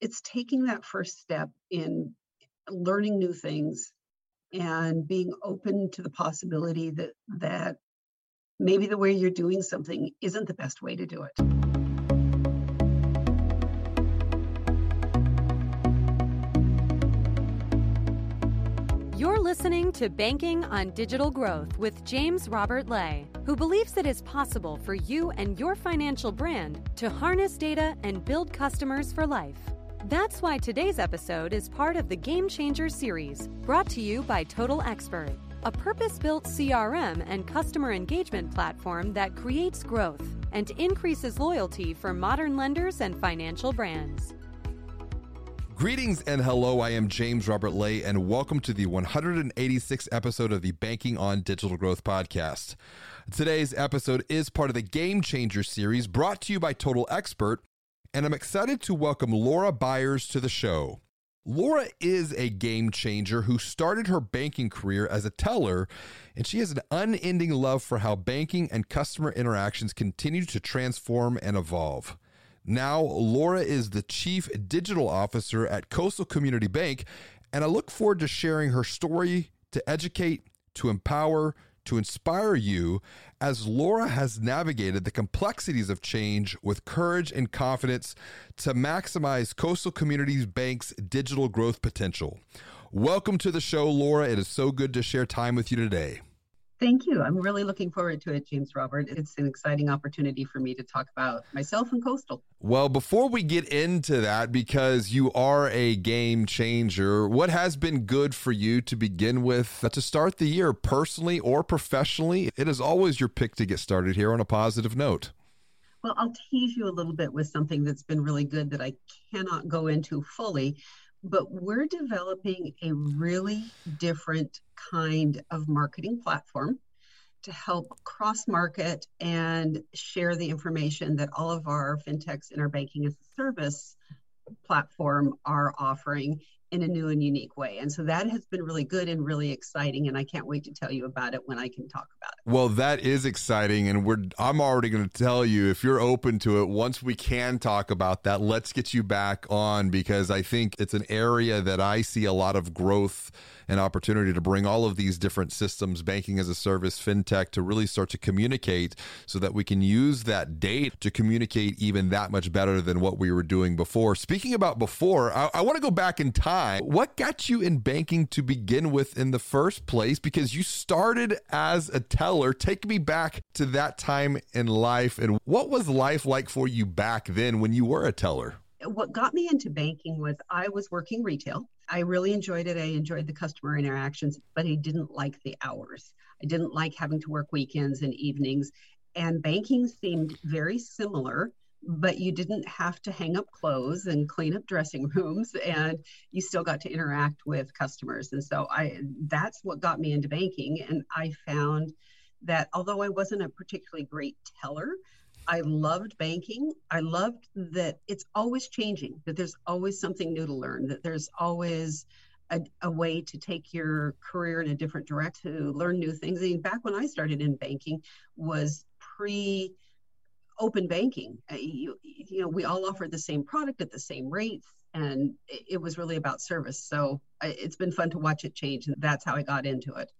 it's taking that first step in learning new things and being open to the possibility that that maybe the way you're doing something isn't the best way to do it. You're listening to Banking on Digital Growth with James Robert Lay, who believes it is possible for you and your financial brand to harness data and build customers for life. That's why today's episode is part of the Game Changer series, brought to you by Total Expert, a purpose built CRM and customer engagement platform that creates growth and increases loyalty for modern lenders and financial brands. Greetings and hello. I am James Robert Lay, and welcome to the 186th episode of the Banking on Digital Growth podcast. Today's episode is part of the Game Changer series brought to you by Total Expert, and I'm excited to welcome Laura Byers to the show. Laura is a game changer who started her banking career as a teller, and she has an unending love for how banking and customer interactions continue to transform and evolve. Now, Laura is the Chief Digital Officer at Coastal Community Bank, and I look forward to sharing her story to educate, to empower, to inspire you as Laura has navigated the complexities of change with courage and confidence to maximize Coastal Communities Bank's digital growth potential. Welcome to the show, Laura. It is so good to share time with you today. Thank you. I'm really looking forward to it, James Robert. It's an exciting opportunity for me to talk about myself and Coastal. Well, before we get into that, because you are a game changer, what has been good for you to begin with uh, to start the year, personally or professionally? It is always your pick to get started here on a positive note. Well, I'll tease you a little bit with something that's been really good that I cannot go into fully, but we're developing a really different kind of marketing platform to help cross market and share the information that all of our fintechs in our banking as a service platform are offering in a new and unique way. And so that has been really good and really exciting. And I can't wait to tell you about it when I can talk about it. Well, that is exciting. And we're I'm already going to tell you if you're open to it, once we can talk about that, let's get you back on because I think it's an area that I see a lot of growth and opportunity to bring all of these different systems, banking as a service, fintech, to really start to communicate so that we can use that data to communicate even that much better than what we were doing before. Speaking about before, I, I want to go back in time. What got you in banking to begin with in the first place? Because you started as a teller. Take me back to that time in life and what was life like for you back then when you were a teller? What got me into banking was I was working retail I really enjoyed it. I enjoyed the customer interactions, but I didn't like the hours. I didn't like having to work weekends and evenings. And banking seemed very similar, but you didn't have to hang up clothes and clean up dressing rooms, and you still got to interact with customers. And so I that's what got me into banking. And I found that although I wasn't a particularly great teller, I loved banking. I loved that it's always changing, that there's always something new to learn, that there's always a, a, way to take your career in a different direction to learn new things. I mean, back when I started in banking was pre open banking. Uh, you, you know, we all offered the same product at the same rates, and it, was really about service. So uh, it's been fun to watch it change, and that's how I got into it.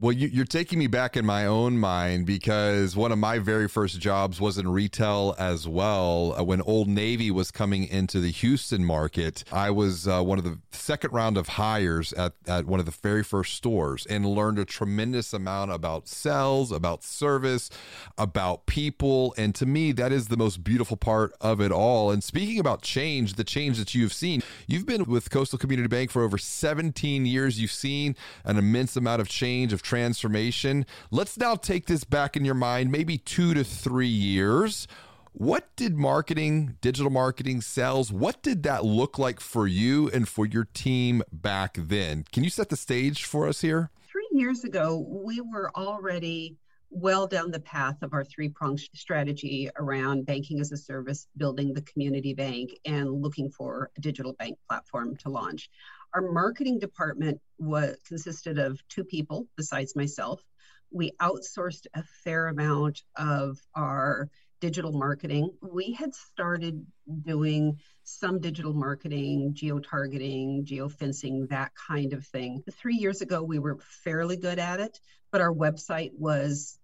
Well, you, are taking me back in my own mind because one of my very first jobs was in retail as well. Uh, when Old Navy was coming into the Houston market, I was uh, one of the second round of hires at, at one of the very first stores and learned a tremendous amount about sales, about service, about people. And to me, that is the most beautiful part of it all. And speaking about change, the change that you've seen, you've been with Coastal Community Bank for over 17 years. You've seen an immense amount of change, of transformation. Let's now take this back in your mind, maybe two to three years. What did marketing, digital marketing, sales, what did that look like for you and for your team back then? Can you set the stage for us here? Three years ago, we were already well down the path of our three pronged strategy around banking as a service, building the community bank, and looking for a digital bank platform to launch. Our marketing department was consisted of two people besides myself. We outsourced a fair amount of our digital marketing. We had started doing some digital marketing, geo targeting, geo fencing, that kind of thing. Three years ago, we were fairly good at it, but our website was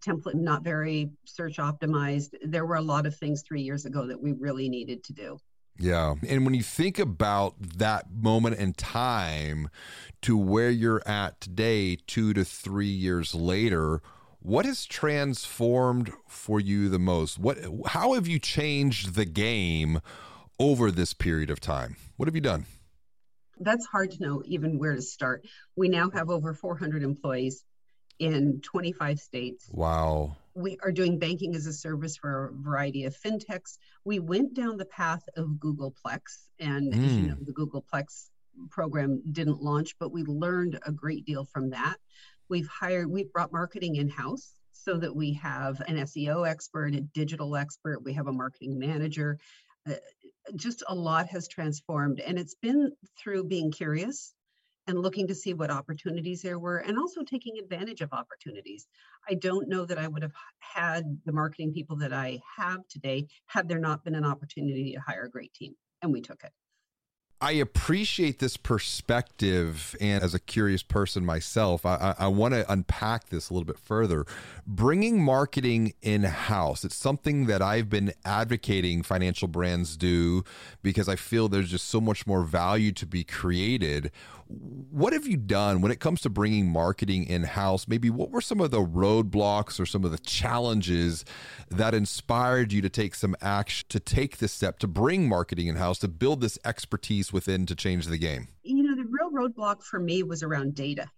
template not very search optimized. There were a lot of things three years ago that we really needed to do. Yeah. And when you think about that moment in time to where you're at today, two to three years later, what has transformed for you the most? What how have you changed the game over this period of time? What have you done? That's hard to know even where to start. We now have over 400 employees in 25 states. Wow. We are doing banking as a service for a variety of fintechs. We went down the path of Google Plex, and mm. you hmm. know, the Google Plex program didn't launch, but we learned a great deal from that. We've hired, we've brought marketing in house so that we have an SEO expert, a digital expert, we have a marketing manager. Uh, just a lot has transformed, and it's been through being curious and looking to see what opportunities there were and also taking advantage of opportunities. I don't know that I would have had the marketing people that I have today had there not been an opportunity to hire a great team, and we took it. I appreciate this perspective. And as a curious person myself, I, I, I want to unpack this a little bit further. Bringing marketing in house, it's something that I've been advocating financial brands do because I feel there's just so much more value to be created. What have you done when it comes to bringing marketing in house? Maybe what were some of the roadblocks or some of the challenges that inspired you to take some action, to take this step, to bring marketing in house, to build this expertise within to change the game? You know, the real roadblock for me was around data.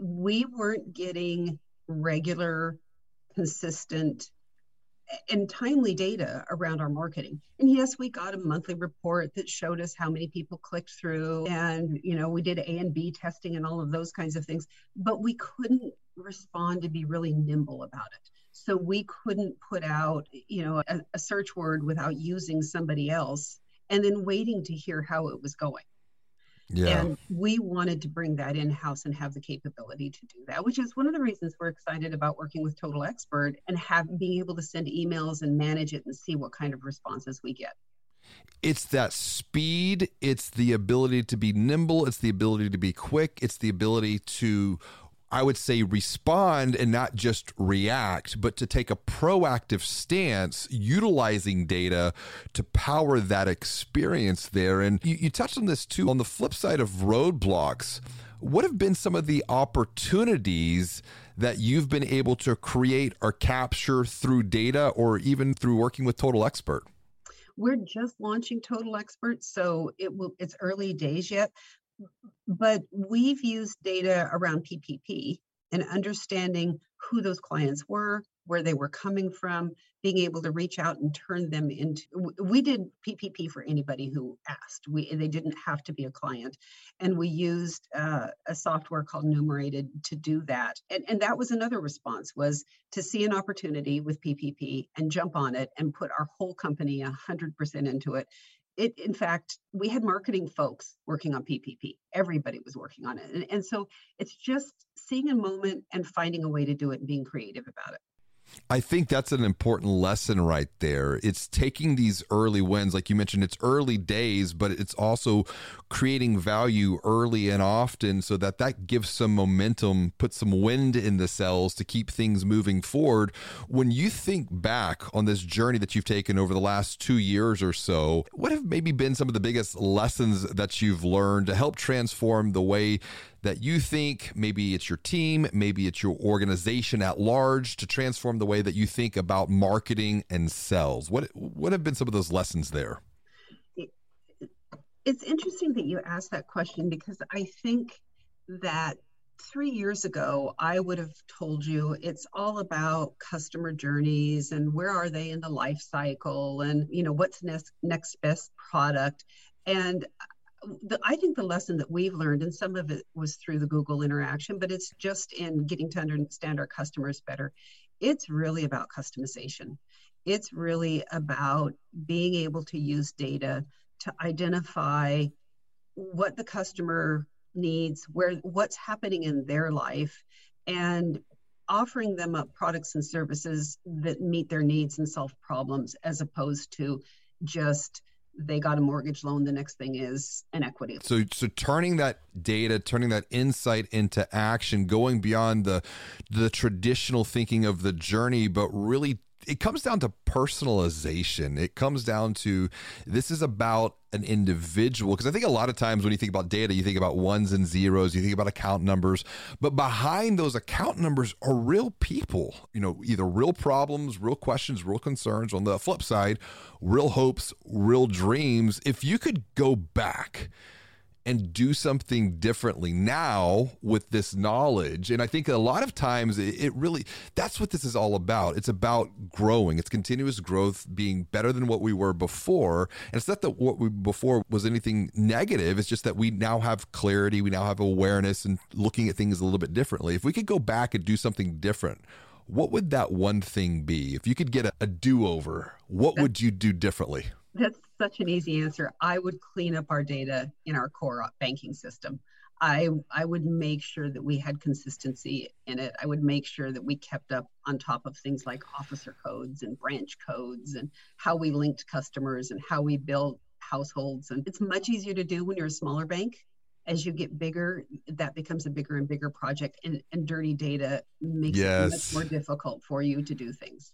We weren't getting regular, consistent and timely data around our marketing. And yes, we got a monthly report that showed us how many people clicked through and you know, we did A and B testing and all of those kinds of things, but we couldn't respond to be really nimble about it. So we couldn't put out, you know, a, a search word without using somebody else and then waiting to hear how it was going. Yeah. And we wanted to bring that in house and have the capability to do that, which is one of the reasons we're excited about working with Total Expert and have being able to send emails and manage it and see what kind of responses we get. It's that speed, it's the ability to be nimble, it's the ability to be quick, it's the ability to I would say respond and not just react, but to take a proactive stance, utilizing data to power that experience there. And you, you, touched on this too. On the flip side of roadblocks, what have been some of the opportunities that you've been able to create or capture through data or even through working with Total Expert? We're just launching Total Expert, so it will it's early days yet, but we've used data around PPP and understanding who those clients were, where they were coming from, being able to reach out and turn them into. We did PPP for anybody who asked. We they didn't have to be a client, and we used uh, a software called Numerated to do that. And and that was another response was to see an opportunity with PPP and jump on it and put our whole company hundred percent into it it, in fact, we had marketing folks working on PPP. Everybody was working on it. And, and so it's just seeing a moment and finding a way to do it and being creative about it. I think that's an important lesson right there. It's taking these early wins, like you mentioned, it's early days, but it's also creating value early and often so that that gives some momentum, puts some wind in the sails to keep things moving forward. When you think back on this journey that you've taken over the last two years or so, what have maybe been some of the biggest lessons that you've learned to help transform the way that you think maybe it's your team, maybe it's your organization at large to transform the way that you think about marketing and sales? What what have been some of those lessons there? It's interesting that you asked that question because I think that three years ago, I would have told you it's all about customer journeys and where are they in the life cycle and you know what's next next best product. And the, I think the lesson that we've learned, and some of it was through the Google interaction, but it's just in getting to understand our customers better. It's really about customization. It's really about being able to use data to identify what the customer needs, where what's happening in their life, and offering them up products and services that meet their needs and solve problems as opposed to just they got a mortgage loan the next thing is an equity so so turning that data turning that insight into action going beyond the the traditional thinking of the journey but really it comes down to personalization. It comes down to this is about an individual because I think a lot of times when you think about data, you think about ones and zeros, you think about account numbers, but behind those account numbers are real people, you know, either real problems, real questions, real concerns. On the flip side, real hopes, real dreams. If you could go back and do something differently now with this knowledge. And I think a lot of times it, really, that's what this is all about. It's about growing, it's continuous growth, being better than what we were before. And it's not that what we before was anything negative, it's just that we now have clarity, we now have awareness and looking at things a little bit differently. If we could go back and do something different, what would that one thing be? If you could get a, a do over, what would you do differently? That's such an easy answer. I would clean up our data in our core banking system. I I would make sure that we had consistency in it. I would make sure that we kept up on top of things like officer codes and branch codes and how we linked customers and how we built households. And it's much easier to do when you're a smaller bank. As you get bigger, that becomes a bigger and bigger project, and, and dirty data makes yes. it much more difficult for you to do things.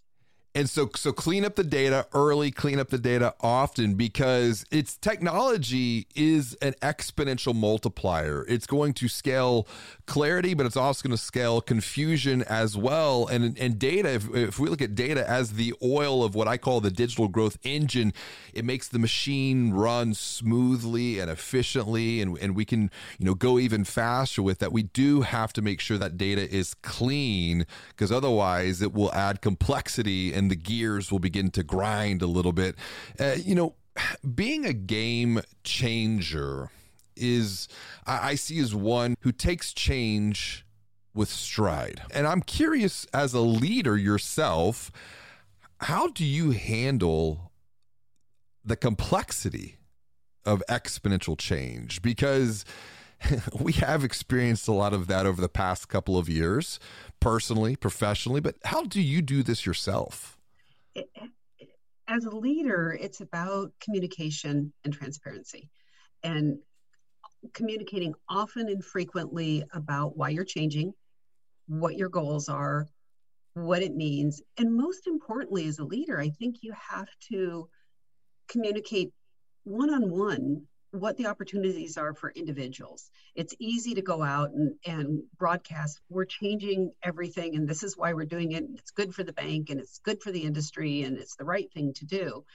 And so, so clean up the data early, clean up the data often because its technology is an exponential multiplier. It's going to scale clarity, but it's also going to scale confusion as well. And, and data, if, if we look at data as the oil of what I call the digital growth engine, it makes the machine run smoothly and efficiently. And, and we can, you know, go even faster with that. We do have to make sure that data is clean because otherwise it will add complexity and and the gears will begin to grind a little bit. Uh, you know, being a game changer is, I see as one who takes change with stride. And I'm curious, as a leader yourself, how do you handle the complexity of exponential change? Because we have experienced a lot of that over the past couple of years, personally, professionally, but how do you do this yourself? As a leader, it's about communication and transparency and communicating often and frequently about why you're changing, what your goals are, what it means. And most importantly, as a leader, I think you have to communicate one on one what the opportunities are for individuals. It's easy to go out and, and broadcast, we're changing everything, and this is why we're doing it. It's good for the bank, and it's good for the industry, and it's the right thing to do.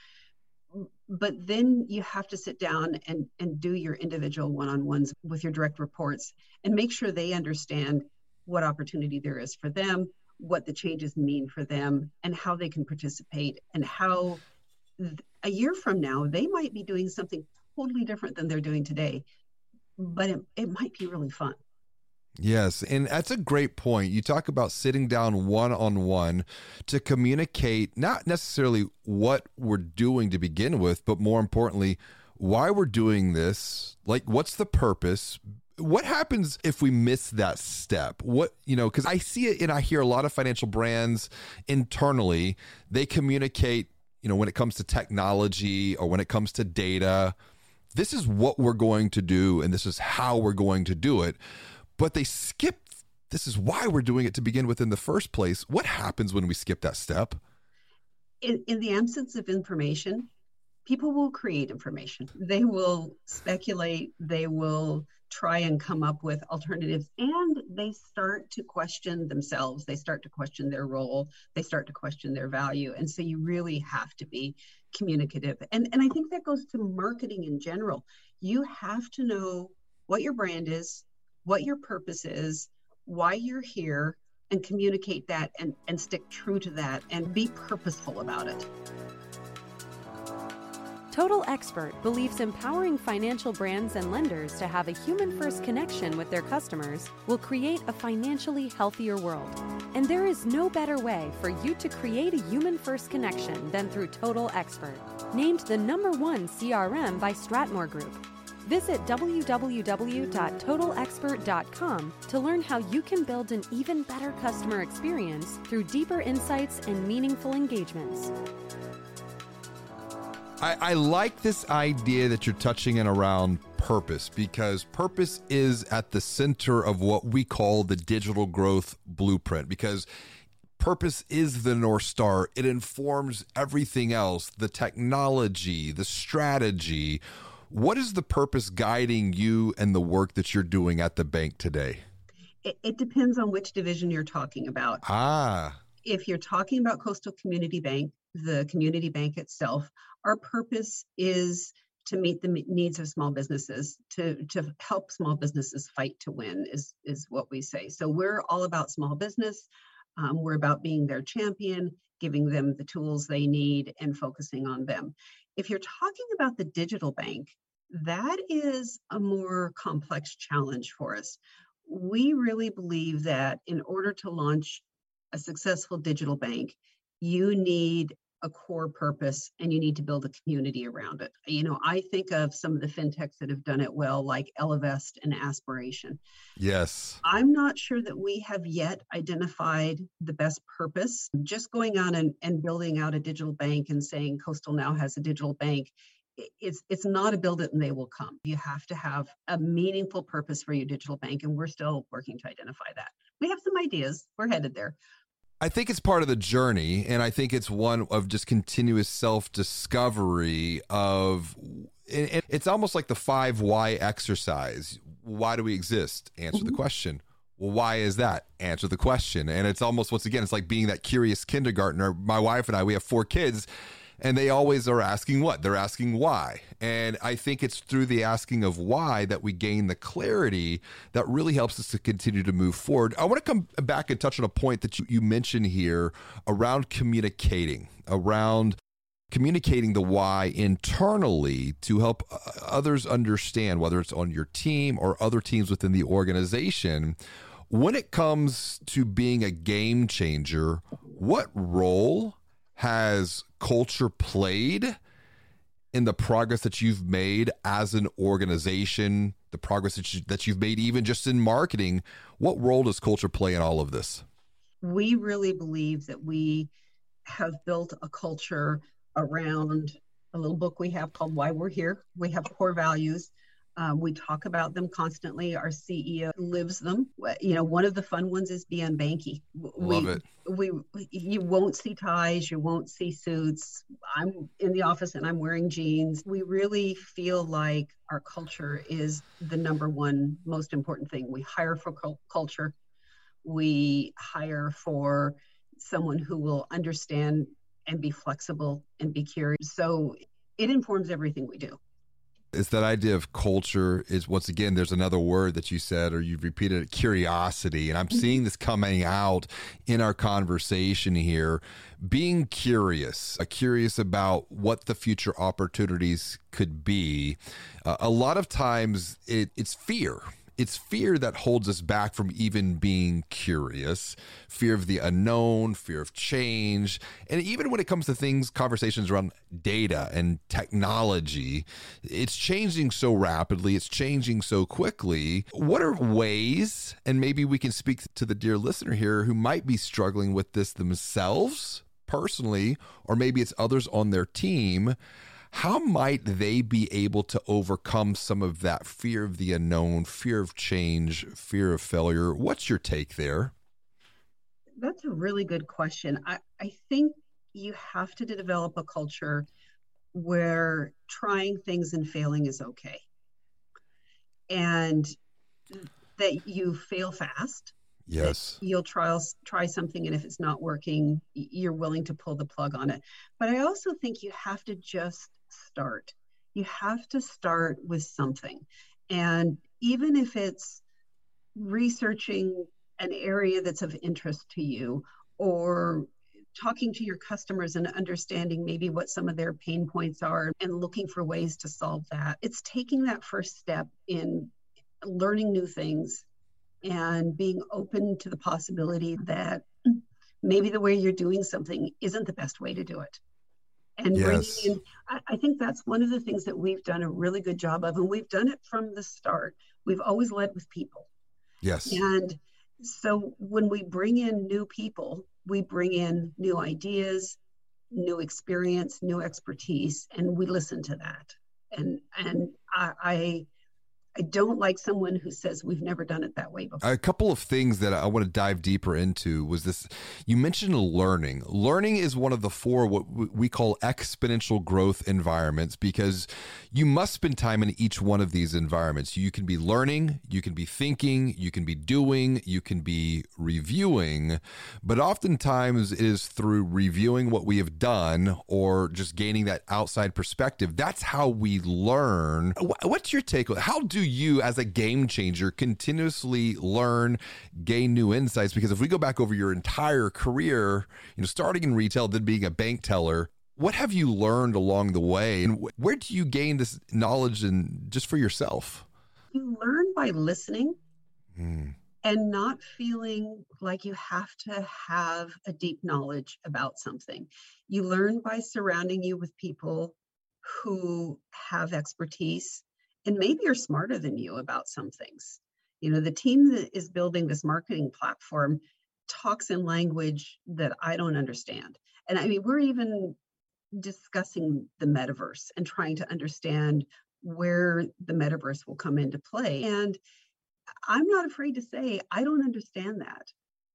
But then you have to sit down and, and do your individual one on ones with your direct reports and make sure they understand what opportunity there is for them, what the changes mean for them, and how they can participate, and how a year from now they might be doing something totally different than they're doing today, mm-hmm. but it, it might be really fun. Yes, and that's a great point. You talk about sitting down one on one to communicate not necessarily what we're doing to begin with, but more importantly, why we're doing this. Like, what's the purpose? What happens if we miss that step? What, you know, because I see it and I hear a lot of financial brands internally, they communicate, you know, when it comes to technology or when it comes to data this is what we're going to do and this is how we're going to do it. But they skip this is why we're doing it to begin with in the first place. What happens when we skip that step? In, in the absence of information, people will create information. They will speculate, they will try and come up with alternatives, and they start to question themselves. They start to question their role, they start to question their value. And so you really have to be communicative. And, and I think that goes to marketing in general. You have to know what your brand is, what your purpose is, why you're here, and communicate that and, and stick true to that and be purposeful about it. Total Expert believes empowering financial brands and lenders to have a human first connection with their customers will create a financially healthier world. And there is no better way for you to create a human first connection than through Total Expert. Named the number one CRM by Stratmor Group. Visit www.totalexpert.com to learn how you can build an even better customer experience through deeper insights and meaningful engagements. I, I, like this idea that you're touching in around purpose because purpose is at the center of what we call the digital growth blueprint because purpose is the North Star. It informs everything else the technology, the strategy. What is the purpose guiding you and the work that you're doing at the bank today? It, it depends on which division you're talking about. Ah. If you're talking about Coastal Community Bank, the community bank itself, our purpose is to meet the needs of small businesses to to help small businesses fight to win is is what we say. So we're all about small business. Um, we're about being their champion giving them the tools they need and focusing on them. If you're talking about the digital bank that is a more complex challenge for us. We really believe that in order to launch a successful digital bank you need a core purpose and you need to build a community around it. You know, I think of some of the fintechs that have done it well, like Ellevest and Aspiration. Yes. I'm not sure that we have yet identified the best purpose. Just going on and, and building out a digital bank and saying Coastal now has a digital bank. It's it's not a build it and they will come. You have to have a meaningful purpose for your digital bank, and we're still working to identify that. We have some ideas. We're headed there, I think it's part of the journey, and I think it's one of just continuous self discovery. Of it's almost like the five why exercise. Why do we exist? Answer mm-hmm. the question. Well, why is that? Answer the question. And it's almost once again, it's like being that curious kindergartner. My wife and I, we have four kids, and they always are asking what? They're asking why. And I think it's through the asking of why that we gain the clarity that really helps us to continue to move forward. I want to come back and touch on a point that you, you mentioned here around communicating, around communicating the why internally to help others understand, whether it's on your team or other teams within the organization. When it comes to being a game changer, what role has culture played in the progress that you've made as an organization, the progress that, you, that you've made even just in marketing? What role does culture play in all of this? We really believe that we have built a culture around a little book we have called Why We're Here. We have core values um, we talk about them constantly. Our CEO lives them. You know, one of the fun ones is be unbanky. Love we, it. We you won't see ties, you won't see suits. I'm in the office and I'm wearing jeans. We really feel like our culture is the number one most important thing. We hire for culture. We hire for someone who will understand and be flexible and be curious. So it informs everything we do it's that idea of culture is once again there's another word that you said or you've repeated it curiosity. And i'm mm-hmm. seeing this coming out in our conversation here. Being curious uh, curious about what the future opportunities could be. Uh, a lot of times it, it's fear it's fear that holds us back from even being curious fear of the unknown fear of change and even when it comes to things conversations around data and technology it's changing so rapidly it's changing so quickly. What are ways and maybe we can speak to the dear listener here who might be struggling with this themselves personally or maybe it's others on their team how might they be able to overcome some of that fear of the unknown, fear of change, fear of failure? What's your take there? That's a really good question. I, I think you have to develop a culture where trying things and failing is okay. And that you fail fast. Yes. You'll try try something and if it's not working, you're willing to pull the plug on it. But I also think you have to just start. You have to start with something. And even if it's researching an area that's of interest to you or talking to your customers and understanding maybe what some of their pain points are and looking for ways to solve that. It's taking that first step in learning new things and being open to the possibility that maybe the way you're doing something isn't the best way to do it and yes. bringing in I, I think that's one of the things that we've done a really good job of and we've done it from the start. We've always led with people. Yes. And so when we bring in new people we bring in new ideas new experience new expertise and we listen to that. And and I, I I don't like someone who says we've never done it that way before. A couple of things that I want to dive deeper into was this you mentioned learning. Learning is one of the four what we call exponential growth environments because you must spend time in each one of these environments. You can be learning, you can be thinking, you can be doing, you can be reviewing, but oftentimes it is through reviewing what we have done or just gaining that outside perspective. That's how we learn. What's your take? How do you, as a game changer, continuously learn, gain new insights? Because if we go back over your entire career, you know, starting in retail, then being a bank teller, what have you learned along the way, and where do you gain this knowledge and just for yourself? You learn by listening. Mm. And not feeling like you have to have a deep knowledge about something. You learn by surrounding you with people who have expertise and maybe are smarter than you about some things. You know, the team that is building this marketing platform talks in language that I don't understand. And I mean, we're even discussing the metaverse and trying to understand where the metaverse will come into play. And I'm not afraid to say, I don't understand that.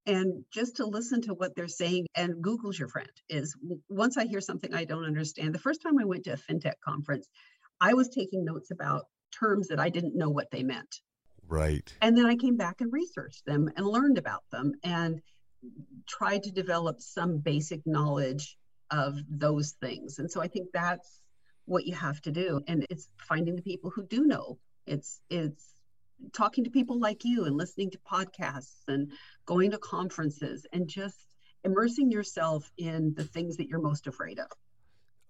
And just to listen to what they're saying, and Google's your friend, is once I hear something I don't understand. The first time I went to a fintech conference, I was taking notes about terms that I didn't know what they meant. Right. And then I came back and researched them and learned about them and tried to develop some basic knowledge of those things. And so I think that's what you have to do. And it's finding the people who do know. It's it's talking to people like you and listening to podcasts and going to conferences and just immersing yourself in the things that you're most afraid of.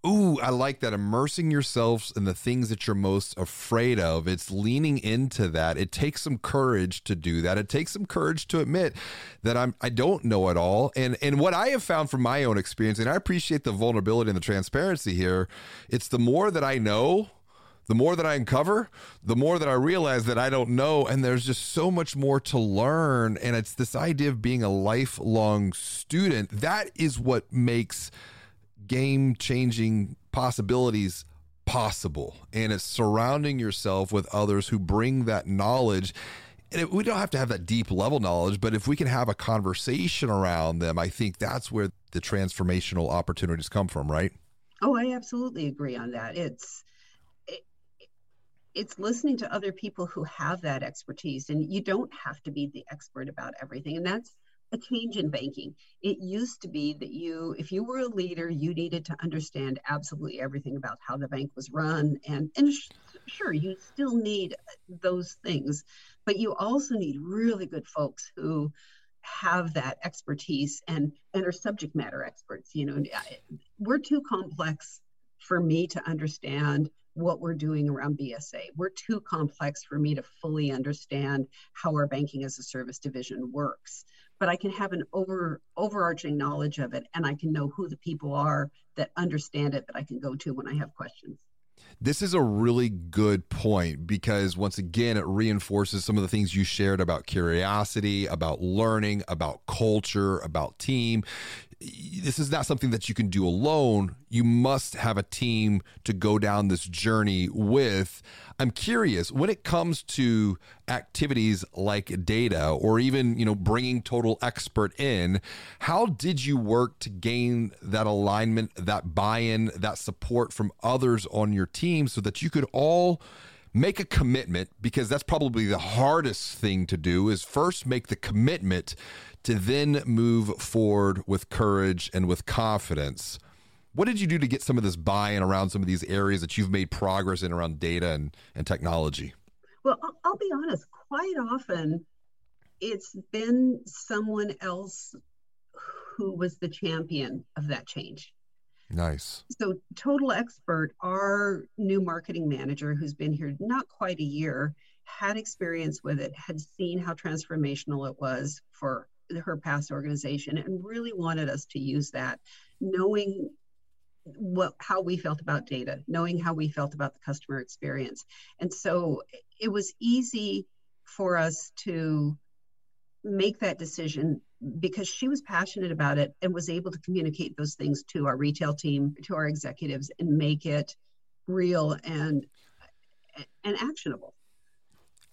Ooh, I like that. Immersing yourselves in the things that you're most afraid of. It's leaning into that. It takes some courage to do that. It takes some courage to admit that I'm I don't know it all. And and what I have found from my own experience, and I appreciate the vulnerability and the transparency here, it's the more that I know, the more that I uncover, the more that I realize that I don't know. And there's just so much more to learn. And it's this idea of being a lifelong student. That is what makes game changing possibilities possible. And it's surrounding yourself with others who bring that knowledge. And it, we don't have to have that deep level knowledge, but if we can have a conversation around them, I think that's where the transformational opportunities come from, right? Oh, I absolutely agree on that. It's it's listening to other people who have that expertise and you don't have to be the expert about everything and that's a change in banking. It used to be that you, if you were a leader, you needed to understand absolutely everything about how the bank was run. And, and sh- sure, you still need those things, but you also need really good folks who have that expertise and, and are subject matter experts. You know, we're too complex for me to understand what we're doing around BSA. We're too complex for me to fully understand how our banking as a service division works but I can have an over overarching knowledge of it and I can know who the people are that understand it that I can go to when I have questions. This is a really good point because once again, it reinforces some of the things you shared about curiosity, about learning, about culture, about team this is not something that you can do alone. You must have a team to go down this journey with. I'm curious when it comes to activities like data or even, you know, bringing total expert in, how did you work to gain that alignment, that buy-in, that support from others on your team so that you could all make a commitment because that's probably the hardest thing to do is first make the commitment to then move forward with courage and with confidence. What did you do to get some of this buy in around some of these areas that you've made progress in around data and, and technology? Well, I'll, I'll be honest, quite often it's been someone else who was the champion of that change. Nice. So, Total Expert, our new marketing manager who's been here not quite a year, had experience with it, had seen how transformational it was for her past organization and really wanted us to use that, knowing what how we felt about data, knowing how we felt about the customer experience. And so it was easy for us to make that decision because she was passionate about it and was able to communicate those things to our retail team, to our executives and make it real and and actionable.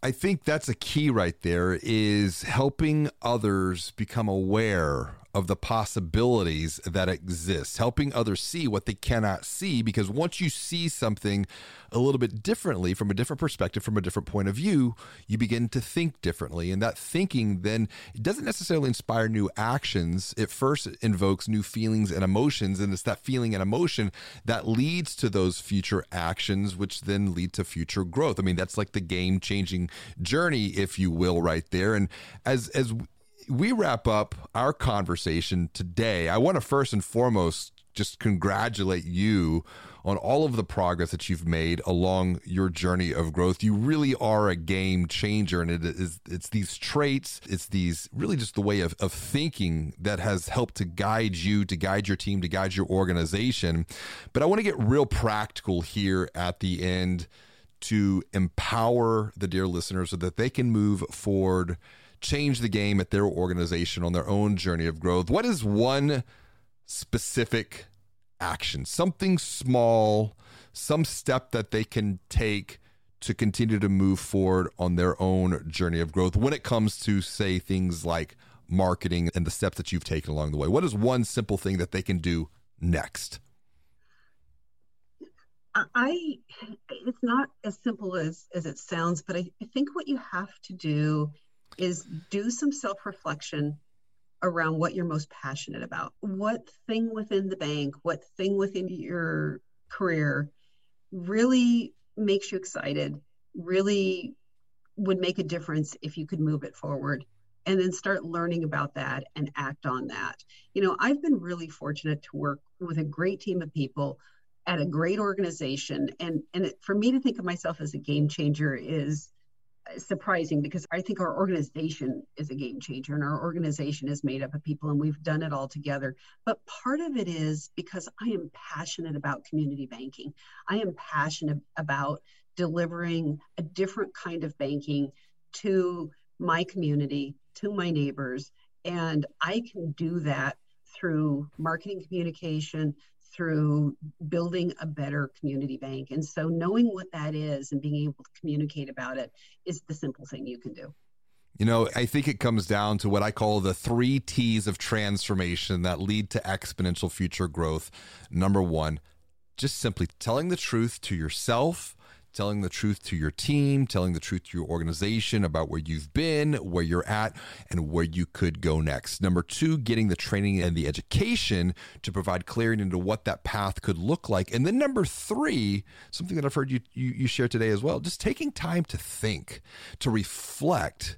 I think that's a key right there is helping others become aware of the possibilities that exist, helping others see what they cannot see. Because once you see something a little bit differently from a different perspective, from a different point of view, you begin to think differently. And that thinking then it doesn't necessarily inspire new actions. It first invokes new feelings and emotions. And it's that feeling and emotion that leads to those future actions, which then lead to future growth. I mean, that's like the game changing journey, if you will, right there. And as, as, we wrap up our conversation today, I want to first and foremost just congratulate you on all of the progress that you've made along your journey of growth. You really are a game changer, and it is it's these traits, it's these really just the way of, of thinking that has helped to guide you, to guide your team, to guide your organization. But I want to get real practical here at the end to empower the dear listeners so that they can move forward change the game at their organization on their own journey of growth, what is one specific action, something small, some step that they can take to continue to move forward on their own journey of growth when it comes to, say, things like marketing and the steps that you've taken along the way? What is one simple thing that they can do next? I it's not as simple as as it sounds, but I, I think what you have to do is do some self reflection around what you're most passionate about. What thing within the bank, what thing within your career really makes you excited, really would make a difference if you could move it forward and then start learning about that and act on that. You know, I've been really fortunate to work with a great team of people at a great organization and and it, for me to think of myself as a game changer is surprising because I think our organization is a game changer and our organization is made up of people and we've done it all together. But part of it is because I am passionate about community banking. I am passionate about delivering a different kind of banking to my community, to my neighbors. And I can do that through marketing communication, through building a better community bank. And so knowing what that is and being able to communicate about it is the simple thing you can do. You know, I think it comes down to what I call the three T's of transformation that lead to exponential future growth. Number one, just simply telling the truth to yourself telling the truth to your team, telling the truth to your organization about where you've been, where you're at, and where you could go next. Number two, getting the training and the education to provide clarity into what that path could look like. And then number three, something that I've heard you, you, you share today as well, just taking time to think, to reflect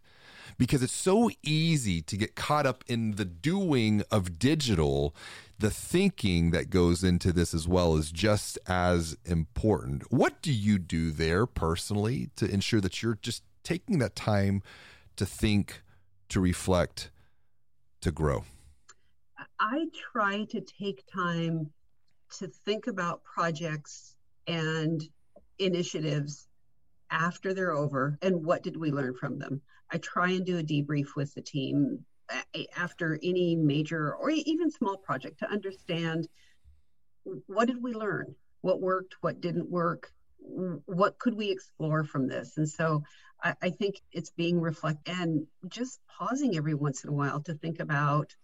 because it's so easy to get caught up in the doing of digital the thinking that goes into this as well is just as important. What do you do there personally to ensure that you're just taking that time to think, to reflect, to grow? I try to take time to think about projects and initiatives after they're over and what did we learn from them. I try and do a debrief with the team after any major or even small project to understand what did we learn? What worked? What didn't work? What could we explore from this? And so i, I think it's being reflect and just pausing every once in a while to think about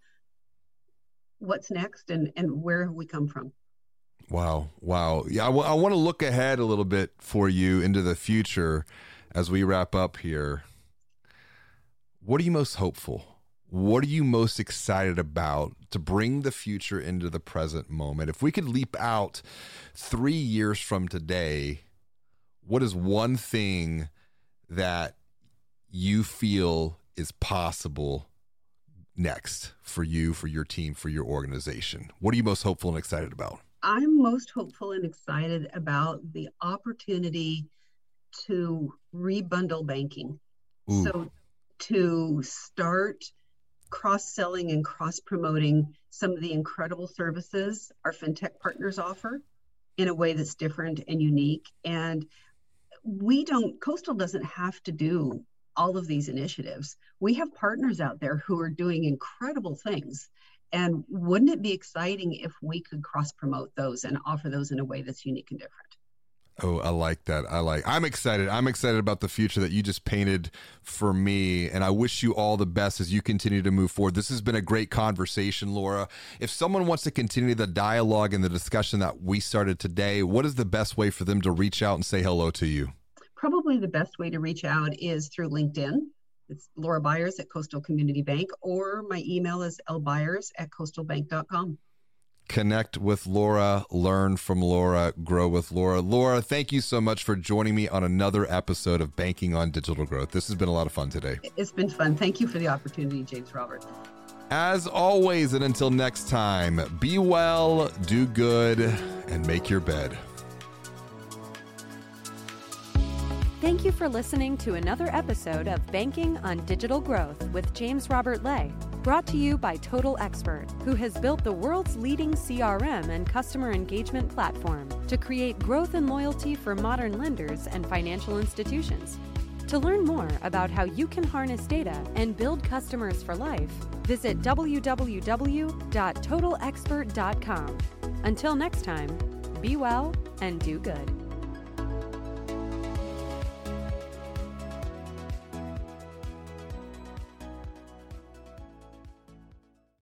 what's next and and where have we come from. Wow. Wow. Yeah I, w- I want to look ahead a little bit for you into the future as we wrap up here. What are you most hopeful what are you most excited about to bring the future into the present moment? If we could leap out three years from today, what is one thing that you feel is possible next for you, for your team, for your organization? What are you most hopeful and excited about? I'm most hopeful and excited about the opportunity to rebundle banking. Ooh. So to start cross selling and cross promoting some of the incredible services our fintech partners offer in a way that's different and unique. And we don't, Coastal doesn't have to do all of these initiatives. We have partners out there who are doing incredible things. And wouldn't it be exciting if we could cross promote those and offer those in a way that's unique and different? Oh, I like that. I like. I'm excited. I'm excited about the future that you just painted for me, and I wish you all the best as you continue to move forward. This has been a great conversation, Laura. If someone wants to continue the dialogue and the discussion that we started today, what is the best way for them to reach out and say hello to you? Probably the best way to reach out is through LinkedIn. It's Laura Byers at Coastal Community Bank, or my email is lbyers at coastalbank.com connect with Laura, learn from Laura, grow with Laura. Laura, thank you so much for joining me on another episode of Banking on Digital Growth. This has been a lot of fun today. It's been fun. Thank you for the opportunity, James Robert. As always, and until next time, be well, do good, and make your bed. Thank you for listening to another episode of Banking on Digital Growth with James Robert Lay. Brought to you by Total Expert, who has built the world's leading CRM and customer engagement platform to create growth and loyalty for modern lenders and financial institutions. To learn more about how you can harness data and build customers for life, visit www.totalexpert.com. Until next time, be well and do good.